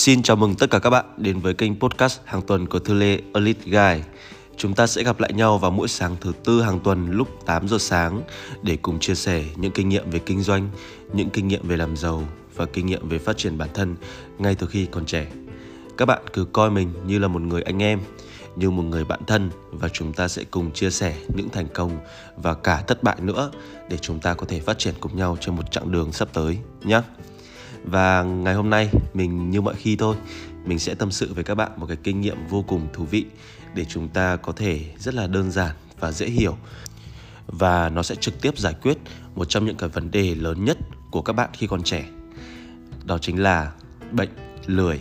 Xin chào mừng tất cả các bạn đến với kênh podcast hàng tuần của Thư Lê Elite Guy. Chúng ta sẽ gặp lại nhau vào mỗi sáng thứ tư hàng tuần lúc 8 giờ sáng để cùng chia sẻ những kinh nghiệm về kinh doanh, những kinh nghiệm về làm giàu và kinh nghiệm về phát triển bản thân ngay từ khi còn trẻ. Các bạn cứ coi mình như là một người anh em, như một người bạn thân và chúng ta sẽ cùng chia sẻ những thành công và cả thất bại nữa để chúng ta có thể phát triển cùng nhau trên một chặng đường sắp tới nhé. Và ngày hôm nay mình như mọi khi thôi Mình sẽ tâm sự với các bạn một cái kinh nghiệm vô cùng thú vị Để chúng ta có thể rất là đơn giản và dễ hiểu. Và nó sẽ trực tiếp giải quyết một trong những cái vấn đề lớn nhất của các bạn khi còn trẻ Đó chính là bệnh lười.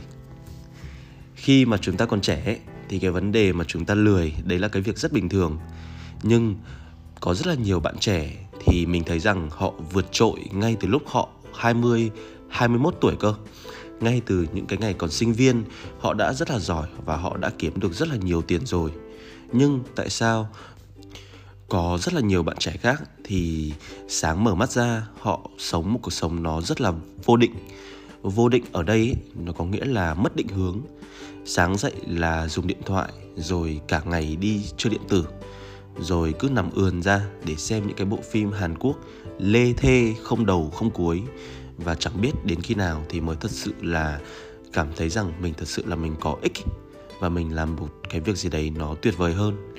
Khi mà chúng ta còn trẻ ấy, thì cái vấn đề mà chúng ta lười đấy là cái việc rất bình thường. Nhưng có rất là nhiều bạn trẻ thì mình thấy rằng họ vượt trội ngay từ lúc họ 20 21 tuổi cơ. Ngay từ những cái ngày còn sinh viên, họ đã rất là giỏi và họ đã kiếm được rất là nhiều tiền rồi. Nhưng tại sao có rất là nhiều bạn trẻ khác thì sáng mở mắt ra, họ sống một cuộc sống nó rất là vô định. Vô định ở đây nó có nghĩa là mất định hướng. Sáng dậy là dùng điện thoại, rồi cả ngày đi chơi điện tử. Rồi cứ nằm ườn ra để xem những cái bộ phim Hàn Quốc, lê thê, không đầu, không cuối và chẳng biết đến khi nào thì mới thật sự là cảm thấy rằng mình thật sự là mình có ích. Và mình làm một cái việc gì đấy nó tuyệt vời hơn.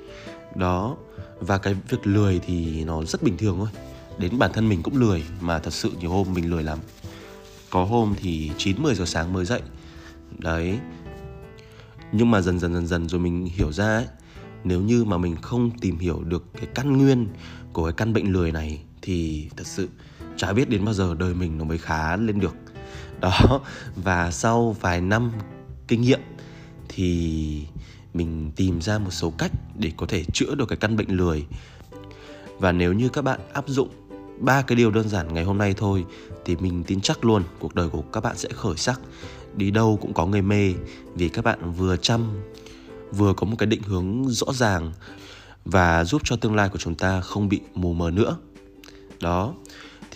Đó, và cái việc lười thì nó rất bình thường thôi. Đến bản thân mình cũng lười, mà thật sự nhiều hôm mình lười lắm. Có hôm thì 9 10 giờ sáng mới dậy. Đấy. Nhưng mà dần dần dần dần rồi mình hiểu ra ấy, nếu như mà mình không tìm hiểu được cái căn nguyên của cái căn bệnh lười này, thì thật sự chả biết đến bao giờ đời mình nó mới khá lên được. Đó, và sau vài năm kinh nghiệm thì mình tìm ra một số cách để có thể chữa được cái căn bệnh lười. Và nếu như các bạn áp dụng ba cái điều đơn giản ngày hôm nay thôi thì mình tin chắc luôn cuộc đời của các bạn sẽ khởi sắc. Đi đâu cũng có người mê vì các bạn vừa chăm, vừa có một cái định hướng rõ ràng và giúp cho tương lai của chúng ta không bị mù mờ nữa. Đó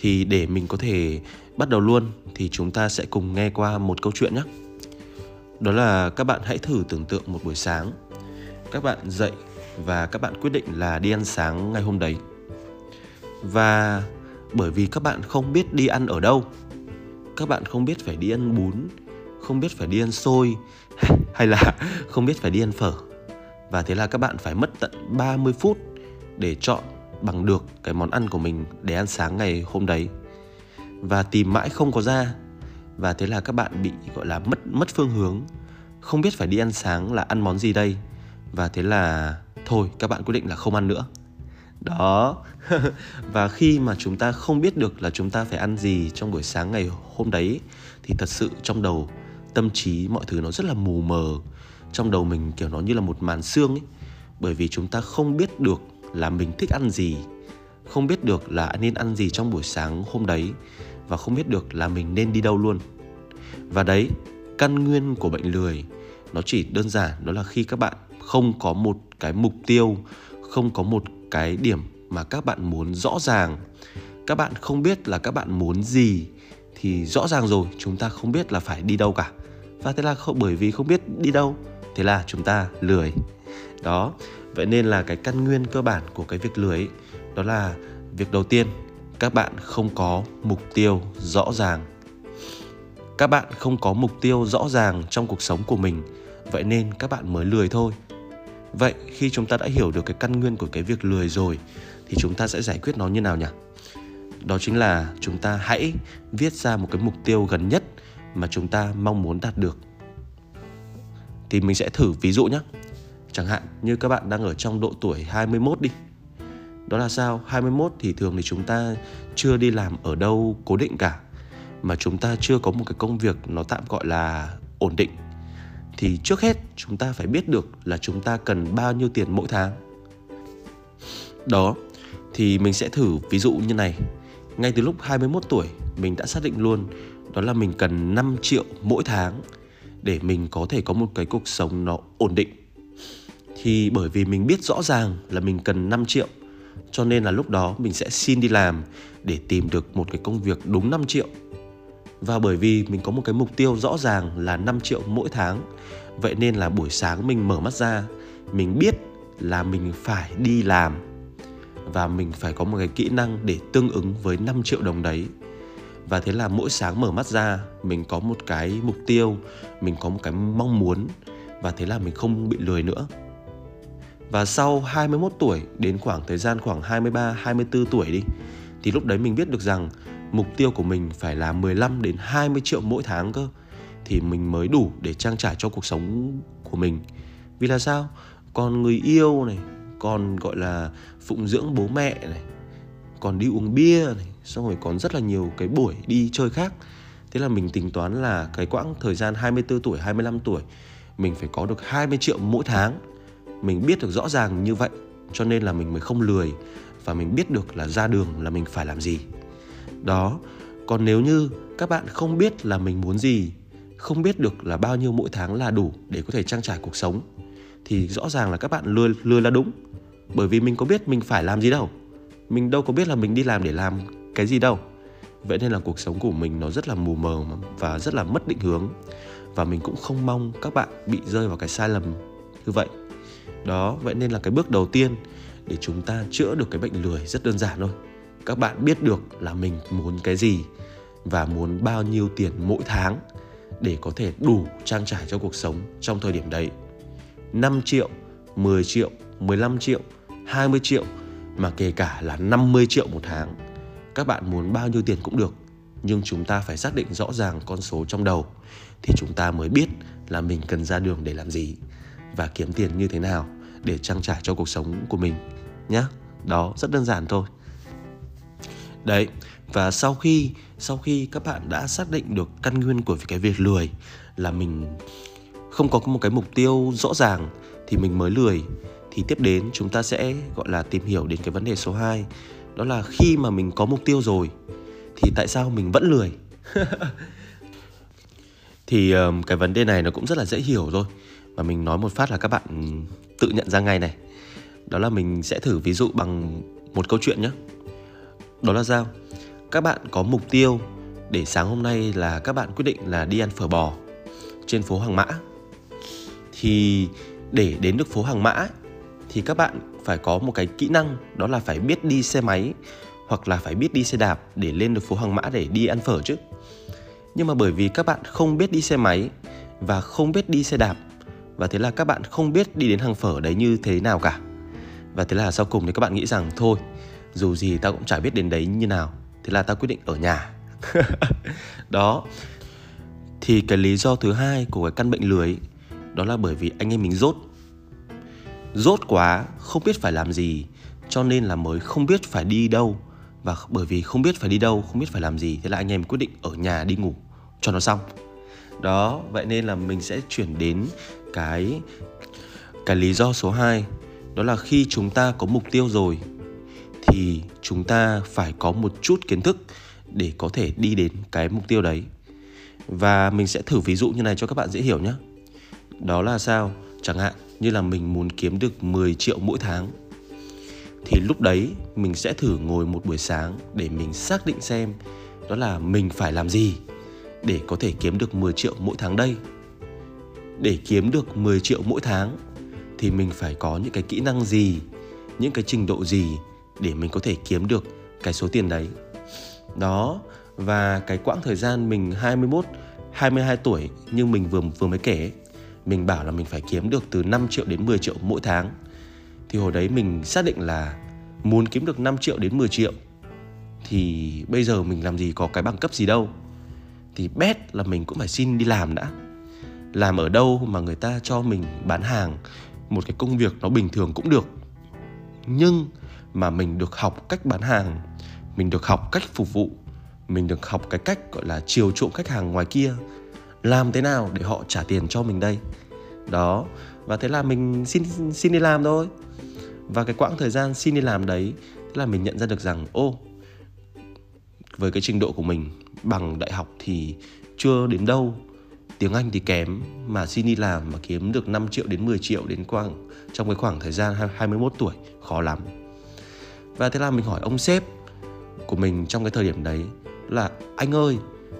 thì để mình có thể bắt đầu luôn, thì chúng ta sẽ cùng nghe qua một câu chuyện nhé. Đó là các bạn hãy thử tưởng tượng một buổi sáng. Các bạn dậy và các bạn quyết định là đi ăn sáng ngày hôm đấy. Và bởi vì các bạn không biết đi ăn ở đâu, các bạn không biết phải đi ăn bún, không biết phải đi ăn xôi, hay là không biết phải đi ăn phở. Và thế là các bạn phải mất tận 30 phút để chọn bằng được cái món ăn của mình để ăn sáng ngày hôm đấy. Và tìm mãi không có ra. Và thế là các bạn bị, gọi là, mất mất phương hướng. Không biết phải đi ăn sáng là ăn món gì đây. Và thế là thôi, các bạn quyết định là không ăn nữa. Đó. Và khi mà chúng ta không biết được là chúng ta phải ăn gì trong buổi sáng ngày hôm đấy, thì thật sự trong đầu, tâm trí mọi thứ nó rất là mù mờ. Trong đầu mình, kiểu, nó như là một màn xương ấy. Bởi vì chúng ta không biết được là mình thích ăn gì. Không biết được là nên ăn gì trong buổi sáng hôm đấy và không biết được là mình nên đi đâu luôn. Và đấy, căn nguyên của bệnh lười, nó chỉ đơn giản đó là khi các bạn không có một cái mục tiêu, không có một cái điểm mà các bạn muốn rõ ràng. Các bạn không biết là các bạn muốn gì thì rõ ràng rồi, chúng ta không biết là phải đi đâu cả. Và thế là không bởi vì không biết đi đâu, thế là chúng ta lười. Đó vậy nên là cái căn nguyên cơ bản của cái việc lười ấy, đó là việc đầu tiên các bạn không có mục tiêu rõ ràng. Các bạn không có mục tiêu rõ ràng trong cuộc sống của mình vậy nên các bạn mới lười thôi. Vậy khi chúng ta đã hiểu được cái căn nguyên của cái việc lười rồi thì chúng ta sẽ giải quyết nó như nào nhỉ? Đó chính là chúng ta hãy viết ra một cái mục tiêu gần nhất mà chúng ta mong muốn đạt được. Thì mình sẽ thử ví dụ nhé Chẳng hạn như các bạn đang ở trong độ tuổi 21 đi. Đó là sao? 21 thì thường thì chúng ta chưa đi làm ở đâu cố định cả. Mà chúng ta chưa có một cái công việc nó tạm gọi là ổn định. Thì trước hết chúng ta phải biết được là chúng ta cần bao nhiêu tiền mỗi tháng. Đó, Thì mình sẽ thử ví dụ như này. Ngay từ lúc 21 tuổi, mình đã xác định luôn Đó là mình cần 5 triệu mỗi tháng Để mình có thể có một cái cuộc sống nó ổn định thì bởi vì mình biết rõ ràng là mình cần 5 triệu, cho nên là lúc đó mình sẽ xin đi làm để tìm được một cái công việc đúng 5 triệu. Và bởi vì mình có một cái mục tiêu rõ ràng là 5 triệu mỗi tháng, Vậy nên là buổi sáng mình mở mắt ra, Mình biết là mình phải đi làm Và mình phải có một cái kỹ năng để tương ứng với 5 triệu đồng đấy. Và thế là mỗi sáng mở mắt ra, Mình có một cái mục tiêu, Mình có một cái mong muốn Và thế là mình không bị lười nữa và sau 21 tuổi đến khoảng thời gian khoảng 23, 24 tuổi đi Thì lúc đấy mình biết được rằng mục tiêu của mình phải là 15 đến 20 triệu mỗi tháng cơ. Thì mình mới đủ để trang trải cho cuộc sống của mình. Vì là sao? Còn người yêu này, còn gọi là phụng dưỡng bố mẹ này Còn đi uống bia này, xong rồi còn rất là nhiều cái buổi đi chơi khác. Thế là mình tính toán là cái quãng thời gian 24 tuổi, 25 tuổi Mình phải có được 20 triệu mỗi tháng mình biết được rõ ràng như vậy, cho nên là mình mới không lười và mình biết được là ra đường là mình phải làm gì. Đó, còn nếu như các bạn không biết là mình muốn gì, không biết được là bao nhiêu mỗi tháng là đủ để có thể trang trải cuộc sống, thì rõ ràng là các bạn lười lười là đúng. Bởi vì mình có biết mình phải làm gì đâu. Mình đâu có biết là mình đi làm để làm cái gì đâu. Vậy nên là cuộc sống của mình nó rất là mù mờ và rất là mất định hướng. Và mình cũng không mong các bạn bị rơi vào cái sai lầm như vậy đó vậy nên là cái bước đầu tiên để chúng ta chữa được cái bệnh lười rất đơn giản thôi. Các bạn biết được là mình muốn cái gì và muốn bao nhiêu tiền mỗi tháng để có thể đủ trang trải cho cuộc sống trong thời điểm đấy. 5 triệu, 10 triệu, 15 triệu, 20 triệu mà kể cả là 50 triệu một tháng. Các bạn muốn bao nhiêu tiền cũng được, nhưng chúng ta phải xác định rõ ràng con số trong đầu thì chúng ta mới biết là mình cần ra đường để làm gì và kiếm tiền như thế nào để trang trải cho cuộc sống của mình nhé đó rất đơn giản thôi. Đấy và sau khi sau khi các bạn đã xác định được căn nguyên của cái việc lười là mình không có một cái mục tiêu rõ ràng thì mình mới lười thì tiếp đến chúng ta sẽ gọi là tìm hiểu đến cái vấn đề số 2 đó là khi mà mình có mục tiêu rồi thì tại sao mình vẫn lười? Thì um, cái vấn đề này nó cũng rất là dễ hiểu thôi và mình nói một phát là các bạn tự nhận ra ngay này. Đó là mình sẽ thử ví dụ bằng một câu chuyện nhé. Đó là sao? Các bạn có mục tiêu để sáng hôm nay là các bạn quyết định là đi ăn phở bò trên phố hàng mã. Thì để đến được phố hàng mã, thì các bạn phải có một cái kỹ năng, đó là phải biết đi xe máy hoặc là phải biết đi xe đạp để lên được phố hàng mã để đi ăn phở chứ. Nhưng mà bởi vì các bạn không biết đi xe máy và không biết đi xe đạp và thế là các bạn không biết đi đến hàng phở đấy như thế nào cả. Và thế là sau cùng thì các bạn nghĩ rằng, thôi, dù gì tao cũng chả biết đến đấy như nào. Thế là tao quyết định ở nhà. Đó. Thì cái lý do thứ hai của cái căn bệnh lười đó là bởi vì anh em mình rốt. Rốt quá, không biết phải làm gì, cho nên là mới không biết phải đi đâu. Và bởi vì không biết phải đi đâu, không biết phải làm gì, thế là anh em quyết định ở nhà đi ngủ cho nó xong. Đó, vậy nên là mình sẽ chuyển đến cái cái lý do số 2 đó là khi chúng ta có mục tiêu rồi, thì chúng ta phải có một chút kiến thức để có thể đi đến cái mục tiêu đấy. Và mình sẽ thử ví dụ như này cho các bạn dễ hiểu nhé. Đó là sao? Chẳng hạn như là mình muốn kiếm được 10 triệu mỗi tháng, thì lúc đấy mình sẽ thử ngồi một buổi sáng để mình xác định xem đó là mình phải làm gì để có thể kiếm được 10 triệu mỗi tháng đây để kiếm được 10 triệu mỗi tháng thì mình phải có những cái kỹ năng gì, những cái trình độ gì để mình có thể kiếm được cái số tiền đấy. Đó, và cái quãng thời gian mình 21, 22 tuổi nhưng mình vừa vừa mới kể, mình bảo là mình phải kiếm được từ 5 triệu đến 10 triệu mỗi tháng. Thì hồi đấy mình xác định là muốn kiếm được 5 triệu đến 10 triệu thì bây giờ mình làm gì có cái bằng cấp gì đâu. Thì bét là mình cũng phải xin đi làm đã làm ở đâu mà người ta cho mình bán hàng, một cái công việc nó bình thường cũng được. Nhưng mà mình được học cách bán hàng, mình được học cách phục vụ, mình được học cái cách, gọi là, chiều chuộng khách hàng ngoài kia, làm thế nào để họ trả tiền cho mình đây? Đó, và thế là mình xin xin đi làm thôi. Và cái quãng thời gian xin đi làm đấy, thế là mình nhận ra được rằng, ô, với cái trình độ của mình bằng đại học thì chưa đến đâu tiếng Anh thì kém, mà xin đi làm mà kiếm được 5 triệu đến 10 triệu đến khoảng trong cái khoảng thời gian 21 tuổi, khó lắm. Và thế là mình hỏi ông sếp của mình trong cái thời điểm đấy là, anh ơi,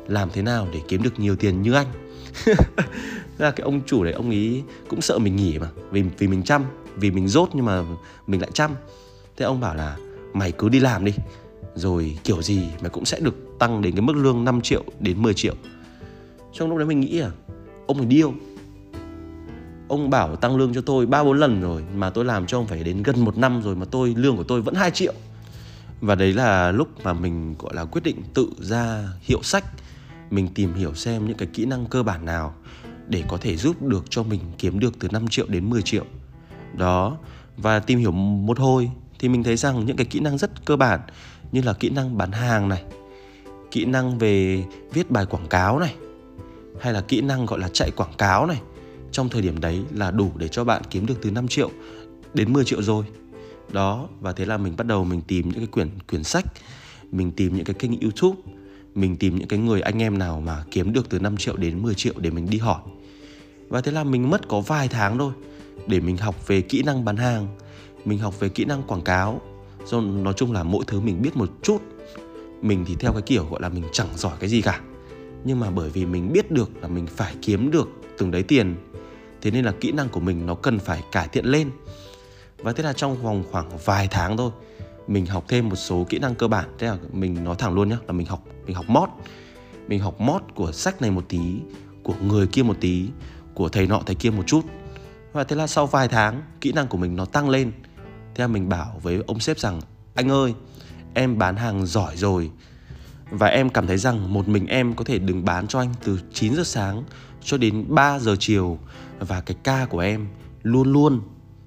làm thế nào để kiếm được nhiều tiền như anh? Là cái ông chủ đấy, ông ấy cũng sợ mình nghỉ mà, vì vì mình chăm, vì mình rốt nhưng mà mình lại chăm. Thế ông bảo là, mày cứ đi làm đi, rồi kiểu gì mày cũng sẽ được tăng đến cái mức lương 5 triệu đến 10 triệu trong lúc đấy mình nghĩ à ông phải điêu ông bảo tăng lương cho tôi ba bốn lần rồi, mà tôi làm cho ông phải đến gần một năm rồi mà tôi, lương của tôi vẫn 2 triệu. Và đấy là lúc mà mình, gọi là, quyết định tự ra hiệu sách. Mình tìm hiểu xem những cái kỹ năng cơ bản nào để có thể giúp được cho mình kiếm được từ 5 triệu đến 10 triệu. Đó, và tìm hiểu một hồi thì mình thấy rằng những cái kỹ năng rất cơ bản như là kỹ năng bán hàng này, kỹ năng về viết bài quảng cáo này hay là kỹ năng gọi là chạy quảng cáo này. Trong thời điểm đấy là đủ để cho bạn kiếm được từ 5 triệu đến 10 triệu rồi. Đó, và thế là mình bắt đầu mình tìm những cái quyển quyển sách, mình tìm những cái kênh youtube, mình tìm những cái người anh em nào mà kiếm được từ 5 triệu đến 10 triệu để mình đi hỏi. Và thế là mình mất có vài tháng thôi để mình học về kỹ năng bán hàng, mình học về kỹ năng quảng cáo. Rồi nói chung là mỗi thứ mình biết một chút, mình thì theo cái kiểu gọi là mình chẳng giỏi cái gì cả nhưng mà bởi vì mình biết được là mình phải kiếm được từng đấy tiền, thế nên là kỹ năng của mình nó cần phải cải thiện lên. Và thế là trong vòng khoảng vài tháng thôi, mình học thêm một số kỹ năng cơ bản. Thế là mình nói thẳng luôn nhá, là mình học mình học mót mình học mót của sách này một tí, của người kia một tí, của thầy nọ thầy kia một chút. Và thế là sau vài tháng, kỹ năng của mình nó tăng lên. Thế là mình bảo với ông sếp rằng, anh ơi, em bán hàng giỏi rồi và em cảm thấy rằng một mình em có thể đừng bán cho anh từ 9 giờ sáng cho đến 3 giờ chiều. Và cái ca của em luôn luôn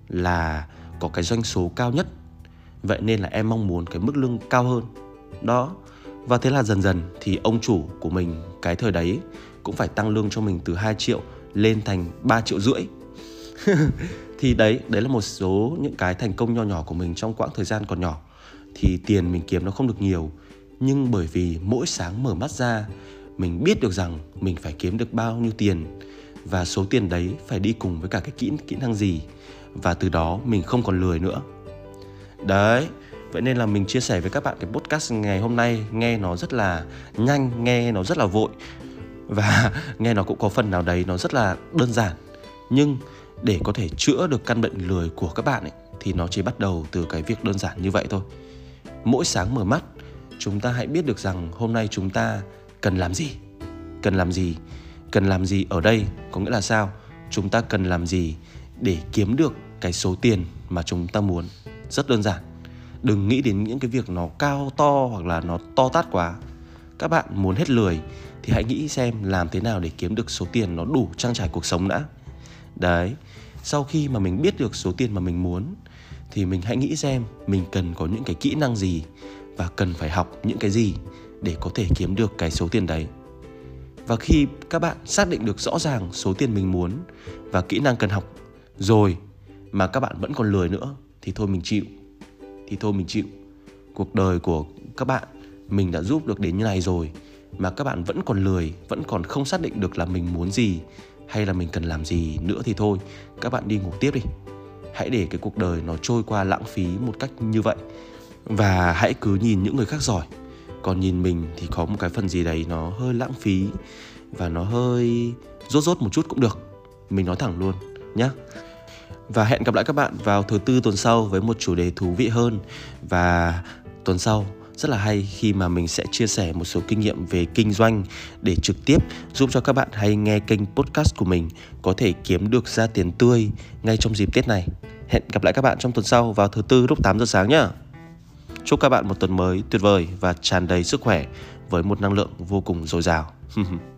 là có cái doanh số cao nhất. Vậy nên là em mong muốn cái mức lương cao hơn. Đó. Và thế là dần dần thì ông chủ của mình cái thời đấy cũng phải tăng lương cho mình từ 2 triệu lên thành 3 triệu rưỡi. Thì đấy đấy là một số những cái thành công nho nhỏ của mình trong quãng thời gian còn nhỏ. Thì tiền mình kiếm nó không được nhiều nhưng bởi vì mỗi sáng mở mắt ra, mình biết được rằng mình phải kiếm được bao nhiêu tiền. Và số tiền đấy phải đi cùng với cả cái kỹ kỹ năng gì. Và từ đó mình không còn lười nữa. Đấy, vậy nên là mình chia sẻ với các bạn cái podcast ngày hôm nay. Nghe nó rất là nhanh, nghe nó rất là vội. Và nghe nó cũng có phần nào đấy nó rất là đơn giản. Nhưng để có thể chữa được căn bệnh lười của các bạn ấy, thì nó chỉ bắt đầu từ cái việc đơn giản như vậy thôi. Mỗi sáng mở mắt chúng ta hãy biết được rằng hôm nay chúng ta cần làm gì. Cần làm gì? Cần làm gì ở đây? Có nghĩa là sao? Chúng ta cần làm gì để kiếm được cái số tiền mà chúng ta muốn? Rất đơn giản. Đừng nghĩ đến những cái việc nó cao to hoặc là nó to tát quá. Các bạn muốn hết lười thì hãy nghĩ xem làm thế nào để kiếm được số tiền nó đủ trang trải cuộc sống đã. Đấy, sau khi mà mình biết được số tiền mà mình muốn thì mình hãy nghĩ xem mình cần có những cái kỹ năng gì và cần phải học những cái gì để có thể kiếm được cái số tiền đấy. Và khi các bạn xác định được rõ ràng số tiền mình muốn và kỹ năng cần học rồi mà các bạn vẫn còn lười nữa thì thôi mình chịu. Thì thôi mình chịu. Cuộc đời của các bạn mình đã giúp được đến như này rồi mà các bạn vẫn còn lười, vẫn còn không xác định được là mình muốn gì hay là mình cần làm gì nữa thì thôi, các bạn đi ngủ tiếp đi. Hãy để cái cuộc đời nó trôi qua lãng phí một cách như vậy và hãy cứ nhìn những người khác giỏi còn nhìn mình thì có một cái phần gì đấy nó hơi lãng phí và nó hơi rốt rốt một chút cũng được mình nói thẳng luôn nhé và hẹn gặp lại các bạn vào thứ tư tuần sau với một chủ đề thú vị hơn và tuần sau, rất là hay khi mà mình sẽ chia sẻ một số kinh nghiệm về kinh doanh để trực tiếp giúp cho các bạn hay nghe kênh podcast của mình có thể kiếm được ra tiền tươi ngay trong dịp Tết này. Hẹn gặp lại các bạn trong tuần sau vào thứ tư lúc 8 giờ sáng nhé. Chúc các bạn một tuần mới tuyệt vời và tràn đầy sức khỏe với một năng lượng vô cùng dồi dào.